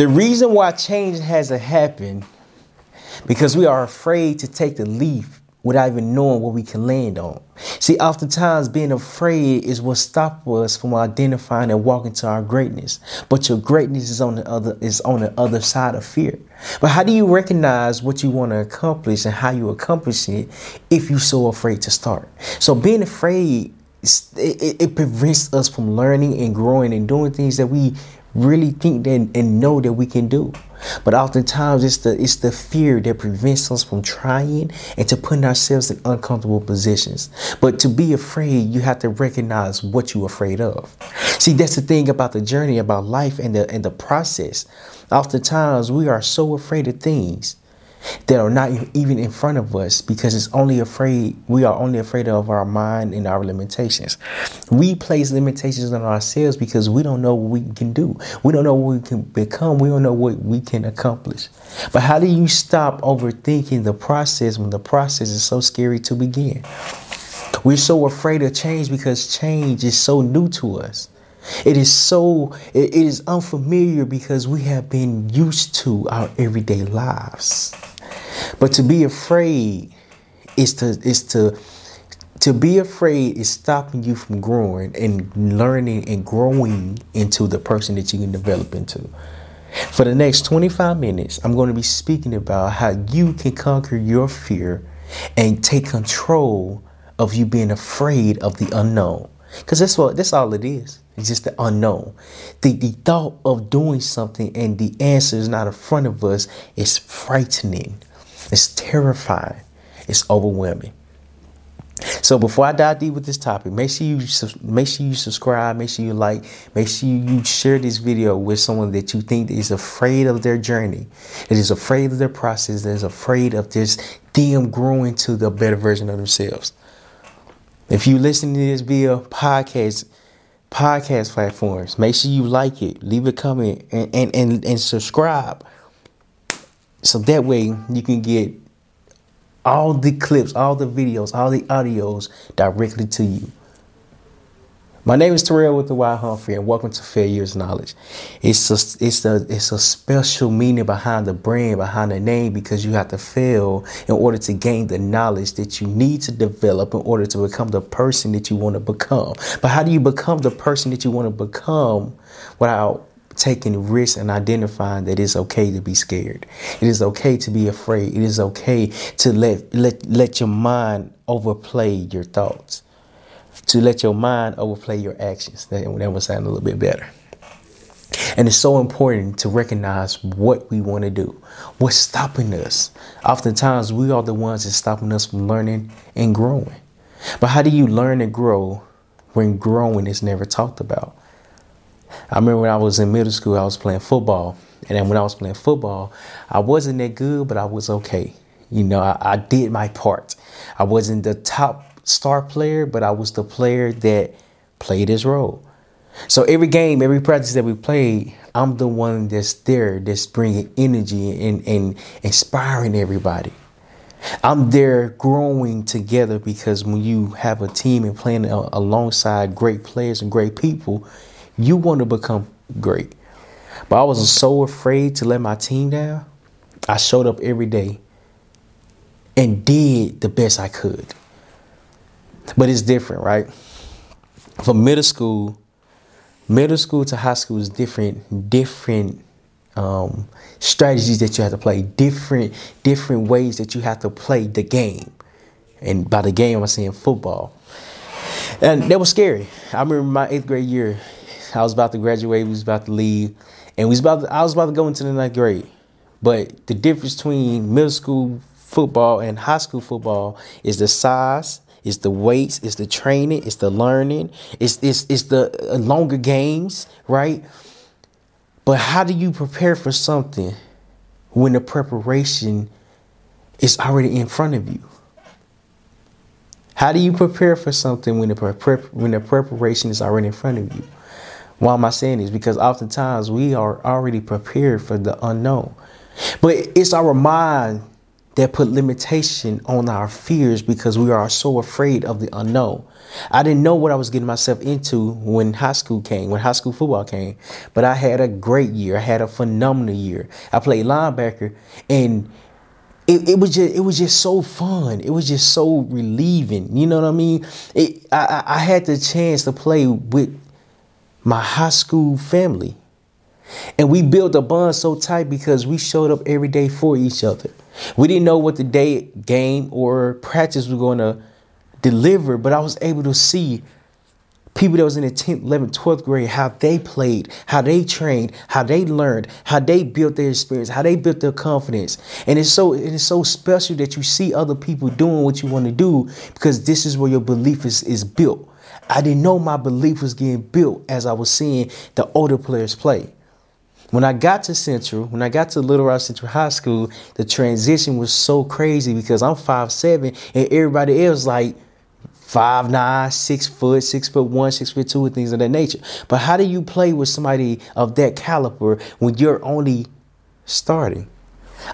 The reason why change hasn't happened because we are afraid to take the leap without even knowing what we can land on. See, oftentimes being afraid is what stops us from identifying and walking to our greatness. But your greatness is on the other is on the other side of fear. But how do you recognize what you want to accomplish and how you accomplish it if you're so afraid to start? So being afraid it, it, prevents us from learning and growing and doing things that we really think that and know that we can do. But oftentimes it's the it's the fear that prevents us from trying and to putting ourselves in uncomfortable positions. But to be afraid, you have to recognize what you're afraid of. See, that's the thing about the journey, about life and the and the process. Oftentimes we are so afraid of things that are not even in front of us because it's only afraid we are only afraid of our mind and our limitations. We place limitations on ourselves because we don't know what we can do. We don't know what we can become. We don't know what we can accomplish. But how do you stop overthinking the process when the process is so scary to begin? We're so afraid of change because change is so new to us. It is so it is unfamiliar because we have been used to our everyday lives but to be afraid is to is to to be afraid is stopping you from growing and learning and growing into the person that you can develop into. For the next 25 minutes, I'm going to be speaking about how you can conquer your fear and take control of you being afraid of the unknown. Because that's what that's all it is. It's just the unknown. The the thought of doing something and the answer is not in front of us is frightening. It's terrifying. It's overwhelming. So before I dive deep with this topic, make sure you make sure you subscribe, make sure you like, make sure you share this video with someone that you think is afraid of their journey, that is afraid of their process, that is afraid of this them growing to the better version of themselves. If you listen to this via podcast, podcast platforms, make sure you like it, leave a comment, and, and, and, and subscribe. So that way you can get all the clips, all the videos, all the audios directly to you. My name is Terryl with the Wild Humphrey, and welcome to Failure's Knowledge. It's a, it's a, it's a special meaning behind the brand, behind the name, because you have to fail in order to gain the knowledge that you need to develop in order to become the person that you want to become. But how do you become the person that you want to become without taking risks and identifying that it's okay to be scared. It is okay to be afraid. It is okay to let let let your mind overplay your thoughts. To let your mind overplay your actions. That, that would sound a little bit better. And it's so important to recognize what we want to do. What's stopping us? Oftentimes, we are the ones that's stopping us from learning and growing. But how do you learn and grow when growing is never talked about? I remember when I was in middle school, I was playing football. And then when I was playing football, I wasn't that good, but I was okay. You know, I, I did my part. I wasn't the top star player, but I was the player that played his role. So every game, every practice that we played, I'm the one that's there, that's bringing energy and, and inspiring everybody. I'm there growing together because when you have a team and playing alongside great players and great people, you want to become great. But I was so afraid to let my team down. I showed up every day and did the best I could. But it's different, right? From middle school, middle school to high school is different, different um, strategies that you have to play, different, different ways that you have to play the game. And by the game, I'm saying football. And that was scary. I remember my eighth grade year, I was about to graduate. We was about to leave, and we was about. To, I was about to go into the ninth grade. But the difference between middle school football and high school football is the size, it's the weights, it's the training, it's the learning, it's it's it's the uh, longer games, right? But how do you prepare for something when the preparation is already in front of you? How do you prepare for something when the prep when the preparation is already in front of you? Why am I saying this? Because oftentimes we are already prepared for the unknown. But it's our mind that put limitation on our fears because we are so afraid of the unknown. I didn't know what I was getting myself into when high school came, when high school football came, but I had a great year. I had a phenomenal year. I played linebacker and it, it was just it was just so fun. It was just so relieving. You know what I mean? It, I, I had the chance to play with my high school family. And we built a bond so tight because we showed up every day for each other. We didn't know what the day game or practice was going to deliver, but I was able to see people that was in the 10th, 11th, 12th grade, how they played, how they trained, how they learned, how they built their experience, how they built their confidence. And it's so it is so special that you see other people doing what you want to do because this is where your belief is, is built. I didn't know my belief was getting built as I was seeing the older players play. When I got to Central, when I got to Little Rock Central High School, the transition was so crazy because I'm five seven and everybody else like five nine, six foot, six foot one, six foot two, and things of that nature. But how do you play with somebody of that caliber when you're only starting?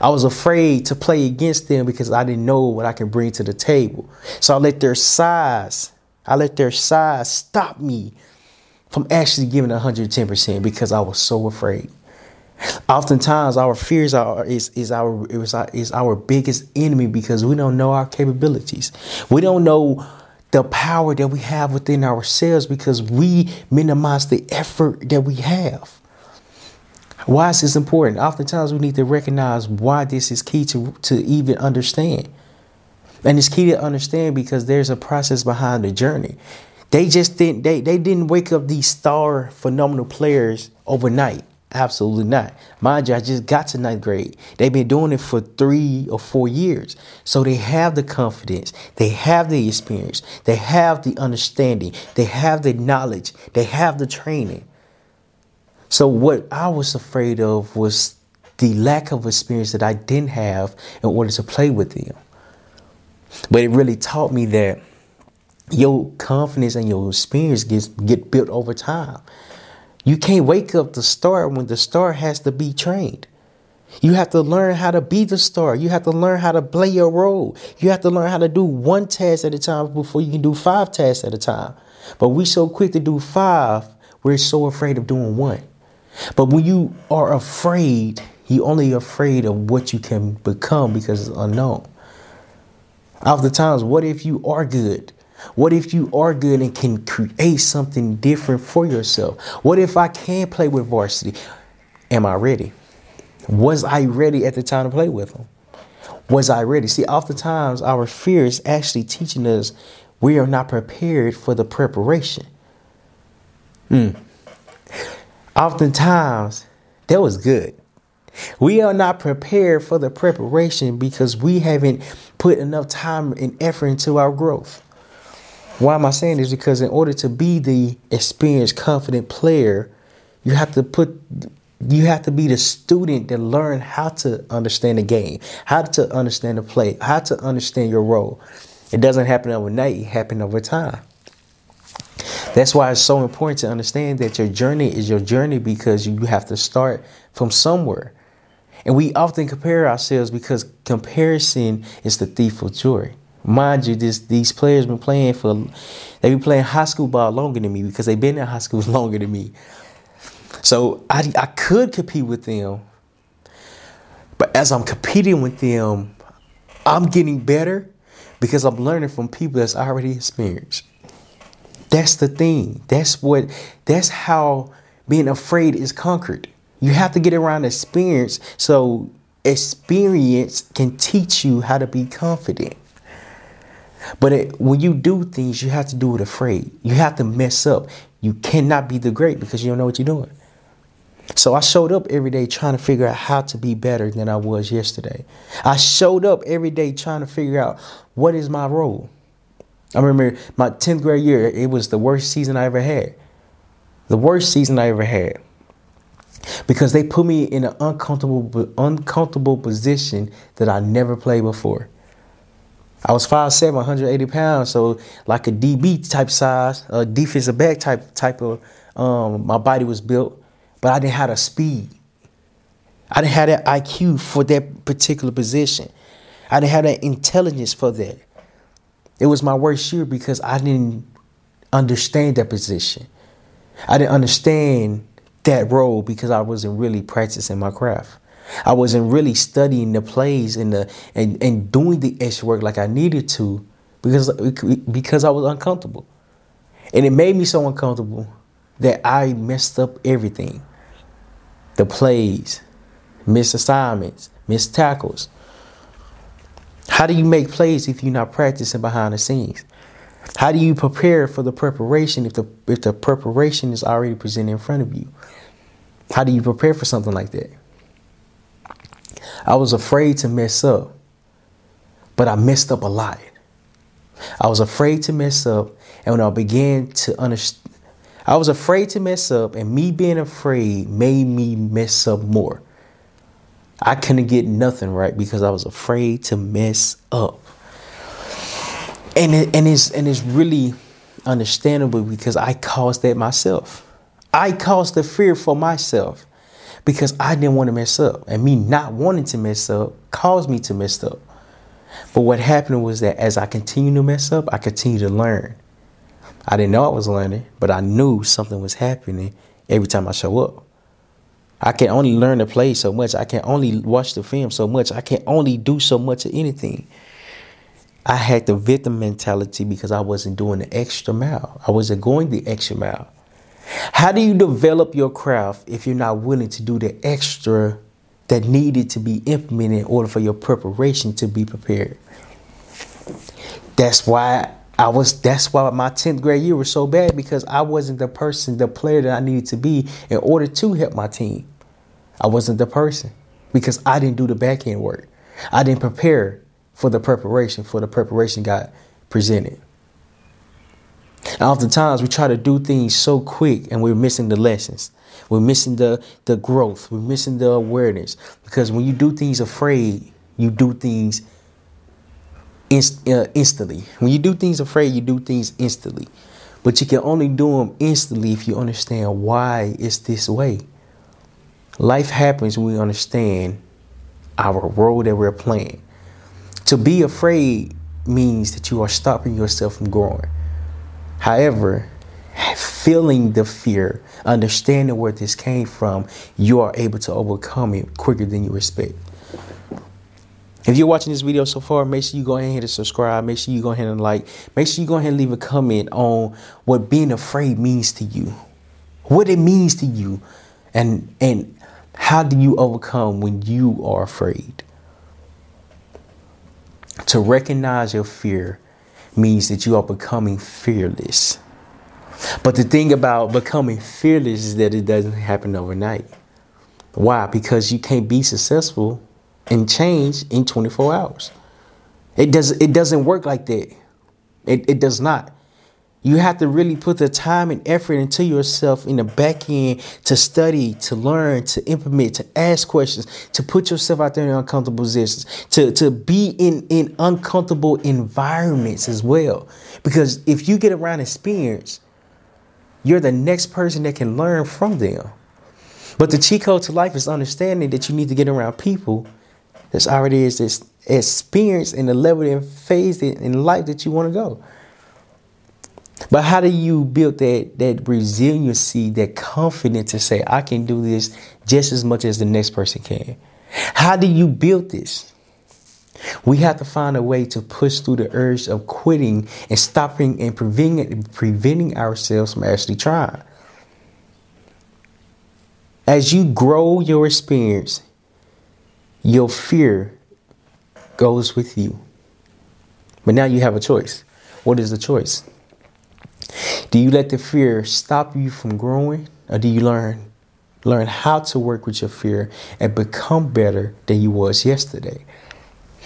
I was afraid to play against them because I didn't know what I can bring to the table. So I let their size, I let their size stop me from actually giving 110% because I was so afraid. Oftentimes, our fears are is is our is our, is our biggest enemy because we don't know our capabilities. We don't know the power that we have within ourselves because we minimize the effort that we have. Why is this important? Oftentimes, we need to recognize why this is key to to even understand. And it's key to understand because there's a process behind the journey. They just didn't they, they didn't wake up these star phenomenal players overnight. Absolutely not. Mind you, I just got to ninth grade. They've been doing it for three or four years. So they have the confidence, they have the experience, they have the understanding, they have the knowledge, they have the training. So what I was afraid of was the lack of experience that I didn't have in order to play with them. But it really taught me that your confidence and your experience gets get built over time. You can't wake up the star when the star has to be trained. You have to learn how to be the star. You have to learn how to play your role. You have to learn how to do one task at a time before you can do five tasks at a time. But we so quick to do five, we're so afraid of doing one. But when you are afraid, you only afraid of what you can become because it's unknown. Oftentimes, what if you are good? What if you are good and can create something different for yourself? What if I can play with varsity? Am I ready? Was I ready at the time to play with them? Was I ready? See, oftentimes our fear is actually teaching us we are not prepared for the preparation. Mm. Oftentimes, that was good. We are not prepared for the preparation because we haven't put enough time and effort into our growth. Why am I saying this? Because in order to be the experienced, confident player, you have to put you have to be the student that learn how to understand the game, how to understand the play, how to understand your role. It doesn't happen overnight, it happens over time. That's why it's so important to understand that your journey is your journey because you have to start from somewhere. And we often compare ourselves because comparison is the thief of joy. Mind you, this these players been playing for they been playing high school ball longer than me because they've been in high school longer than me. So I I could compete with them, but as I'm competing with them, I'm getting better because I'm learning from people that's already experienced. That's the thing. That's what that's how being afraid is conquered. You have to get around experience so experience can teach you how to be confident. But it, when you do things, you have to do it afraid. You have to mess up. You cannot be the great because you don't know what you're doing. So I showed up every day trying to figure out how to be better than I was yesterday. I showed up every day trying to figure out what is my role. I remember my 10th grade year, it was the worst season I ever had. The worst season I ever had. Because they put me in an uncomfortable uncomfortable position that I never played before. I was 5'7", 180 pounds, so like a DB type size, a defensive back type type of um, my body was built, but I didn't have the speed. I didn't have that IQ for that particular position. I didn't have that intelligence for that. It was my worst year because I didn't understand that position. I didn't understand that role because I wasn't really practicing my craft. I wasn't really studying the plays and the and, and doing the extra work like I needed to because because I was uncomfortable. And it made me so uncomfortable that I messed up everything. The plays, missed assignments, missed tackles. How do you make plays if you're not practicing behind the scenes? How do you prepare for the preparation if the if the preparation is already presented in front of you? How do you prepare for something like that? I was afraid to mess up, but I messed up a lot. I was afraid to mess up, and when I began to understand, I was afraid to mess up, and me being afraid made me mess up more. I couldn't get nothing right because I was afraid to mess up. And it, and it's and it's really understandable because I caused that myself. I caused the fear for myself because I didn't want to mess up. And me not wanting to mess up caused me to mess up. But what happened was that as I continued to mess up, I continued to learn. I didn't know I was learning, but I knew something was happening every time I show up. I can only learn to play so much. I can only watch the film so much. I can only do so much of anything. I had the victim mentality because I wasn't doing the extra mile. I wasn't going the extra mile. How do you develop your craft if you're not willing to do the extra that needed to be implemented in order for your preparation to be prepared? That's why I was that's why my 10th grade year was so bad because I wasn't the person, the player that I needed to be in order to help my team. I wasn't the person because I didn't do the back end work. I didn't prepare for the preparation, for the preparation God presented. And oftentimes we try to do things so quick and we're missing the lessons. We're missing the, the growth. We're missing the awareness. Because when you do things afraid, you do things inst- uh, instantly. When you do things afraid, you do things instantly. But you can only do them instantly if you understand why it's this way. Life happens when we understand our role that we're playing. To be afraid means that you are stopping yourself from growing. However, feeling the fear, understanding where this came from, you are able to overcome it quicker than you expect. If you're watching this video so far, make sure you go ahead and subscribe. Make sure you go ahead and like. Make sure you go ahead and leave a comment on what being afraid means to you, what it means to you, and and how do you overcome when you are afraid? To recognize your fear means that you are becoming fearless. But the thing about becoming fearless is that it doesn't happen overnight. Why? Because you can't be successful and change in 24 hours. It does it doesn't work like that. It, it does not. You have to really put the time and effort into yourself in the back end to study, to learn, to implement, to ask questions, to put yourself out there in uncomfortable positions, to, to be in, in uncomfortable environments as well. Because if you get around experience, you're the next person that can learn from them. But the cheat code to life is understanding that you need to get around people that's already is this experience in the level and phase in life that you want to go. But how do you build that that resiliency, that confidence to say, I can do this just as much as the next person can? How do you build this? We have to find a way to push through the urge of quitting and stopping and preventing, preventing ourselves from actually trying. As you grow your experience, your fear goes with you. But now you have a choice. What is the choice? Do you let the fear stop you from growing or do you learn learn how to work with your fear and become better than you was yesterday?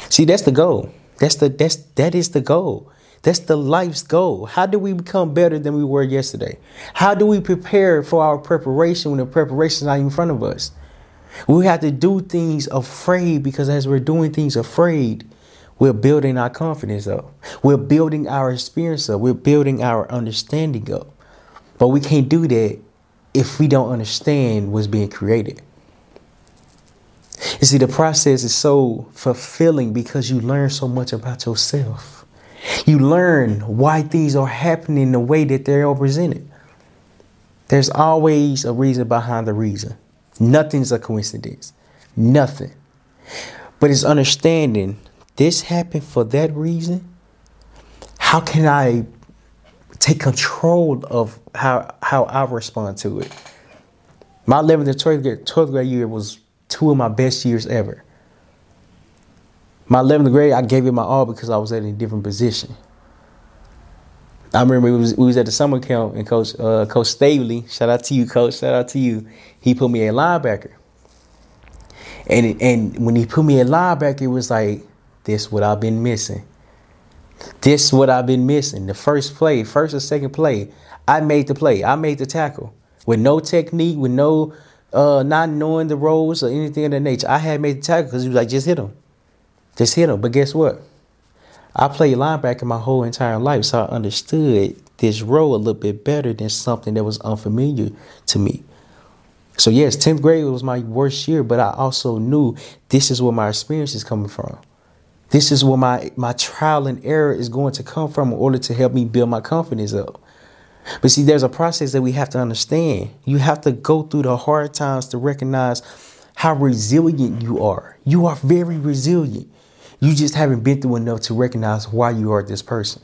See, that's the goal. That's the that's that is the goal. That's the life's goal. How do we become better than we were yesterday? How do we prepare for our preparation when the preparation is not in front of us? We have to do things afraid because as we're doing things afraid, we're building our confidence up. We're building our experience up. We're building our understanding up. But we can't do that if we don't understand what's being created. You see, the process is so fulfilling because you learn so much about yourself. You learn why things are happening the way that they're presented. There's always a reason behind the reason. Nothing's a coincidence. Nothing. But it's understanding this happened for that reason. How can I take control of how how I respond to it? My 11th and 12th grade, 12th grade year was two of my best years ever. My 11th grade, I gave it my all because I was at a different position. I remember we was, we was at the summer camp and Coach uh, Coach Staley, shout out to you, Coach, shout out to you. He put me at linebacker, and and when he put me at linebacker, it was like this what I've been missing. This what I've been missing. The first play, first or second play, I made the play. I made the tackle with no technique, with no uh, not knowing the roles or anything of that nature. I had made the tackle because he was like, just hit him. Just hit him. But guess what? I played linebacker my whole entire life, so I understood this role a little bit better than something that was unfamiliar to me. So yes, 10th grade was my worst year, but I also knew this is where my experience is coming from. This is where my, my trial and error is going to come from in order to help me build my confidence up. But see, there's a process that we have to understand. You have to go through the hard times to recognize how resilient you are. You are very resilient. You just haven't been through enough to recognize why you are this person.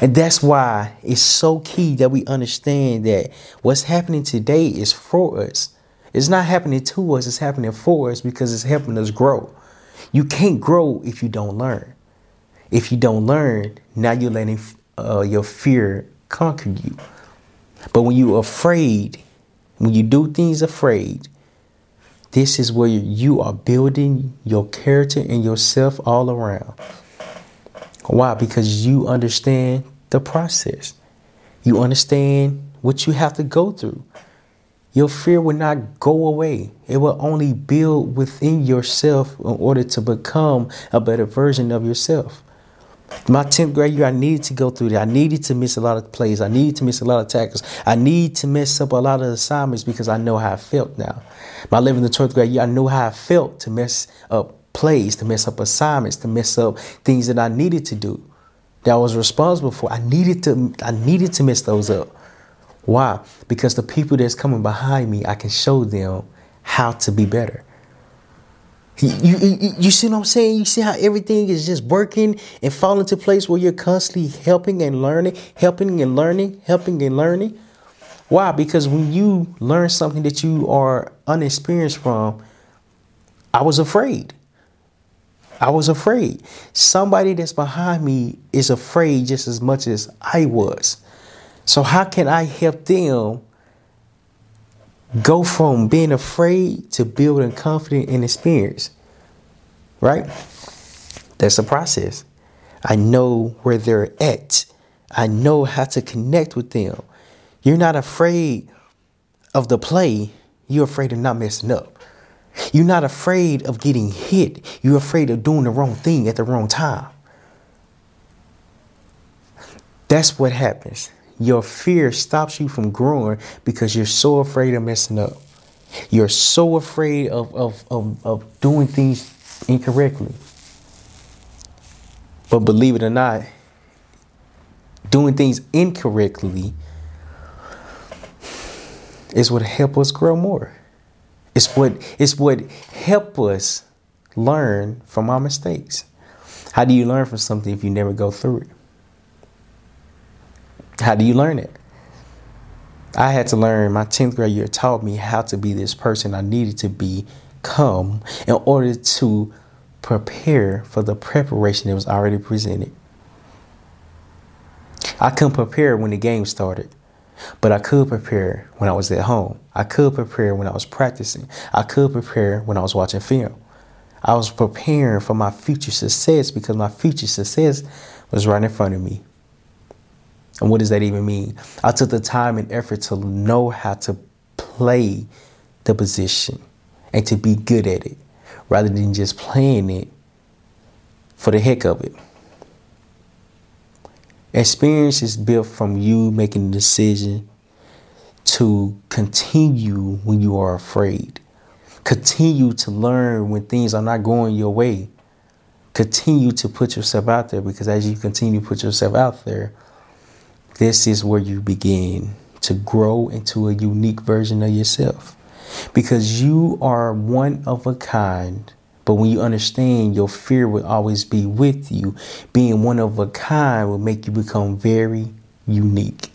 And that's why it's so key that we understand that what's happening today is for us. It's not happening to us, it's happening for us because it's helping us grow. You can't grow if you don't learn. If you don't learn, now you're letting uh, your fear conquer you. But when you're afraid, when you do things afraid, this is where you are building your character and yourself all around. Why? Because you understand the process. You understand what you have to go through. Your fear will not go away. It will only build within yourself in order to become a better version of yourself. My 10th grade year, I needed to go through that. I needed to miss a lot of plays. I needed to miss a lot of tackles. I need to mess up a lot of assignments because I know how I felt now. My 11th and 12th grade year, I knew how I felt to mess up plays, to mess up assignments, to mess up things that I needed to do, that I was responsible for. I needed to, I needed to mess those up. Why? Because the people that's coming behind me, I can show them how to be better. You, you, you see what I'm saying? You see how everything is just working and falling into place where you're constantly helping and learning, helping and learning, helping and learning. Why? Because when you learn something that you are unexperienced from, I was afraid. I was afraid. Somebody that's behind me is afraid just as much as I was. So, how can I help them go from being afraid to building confidence and experience. Right? That's a process. I know where they're at. I know how to connect with them. You're not afraid of the play, you're afraid of not messing up. You're not afraid of getting hit, you're afraid of doing the wrong thing at the wrong time. That's what happens. Your fear stops you from growing because you're so afraid of messing up. You're so afraid of, of, of, of doing things incorrectly. But believe it or not, doing things incorrectly is what help us grow more. It's what it's what help us learn from our mistakes. How do you learn from something if you never go through it? How do you learn it? I had to learn, my 10th grade year taught me how to be this person I needed to become in order to prepare for the preparation that was already presented. I couldn't prepare when the game started, but I could prepare when I was at home. I could prepare when I was practicing. I could prepare when I was watching film. I was preparing for my future success because my future success was right in front of me. And what does that even mean? I took the time and effort to know how to play the position and to be good at it rather than just playing it for the heck of it. Experience is built from you making a decision to continue when you are afraid. Continue to learn when things are not going your way. Continue to put yourself out there because as you continue to put yourself out there, this is where you begin to grow into a unique version of yourself. Because you are one of a kind. But when you understand your fear will always be with you, being one of a kind will make you become very unique.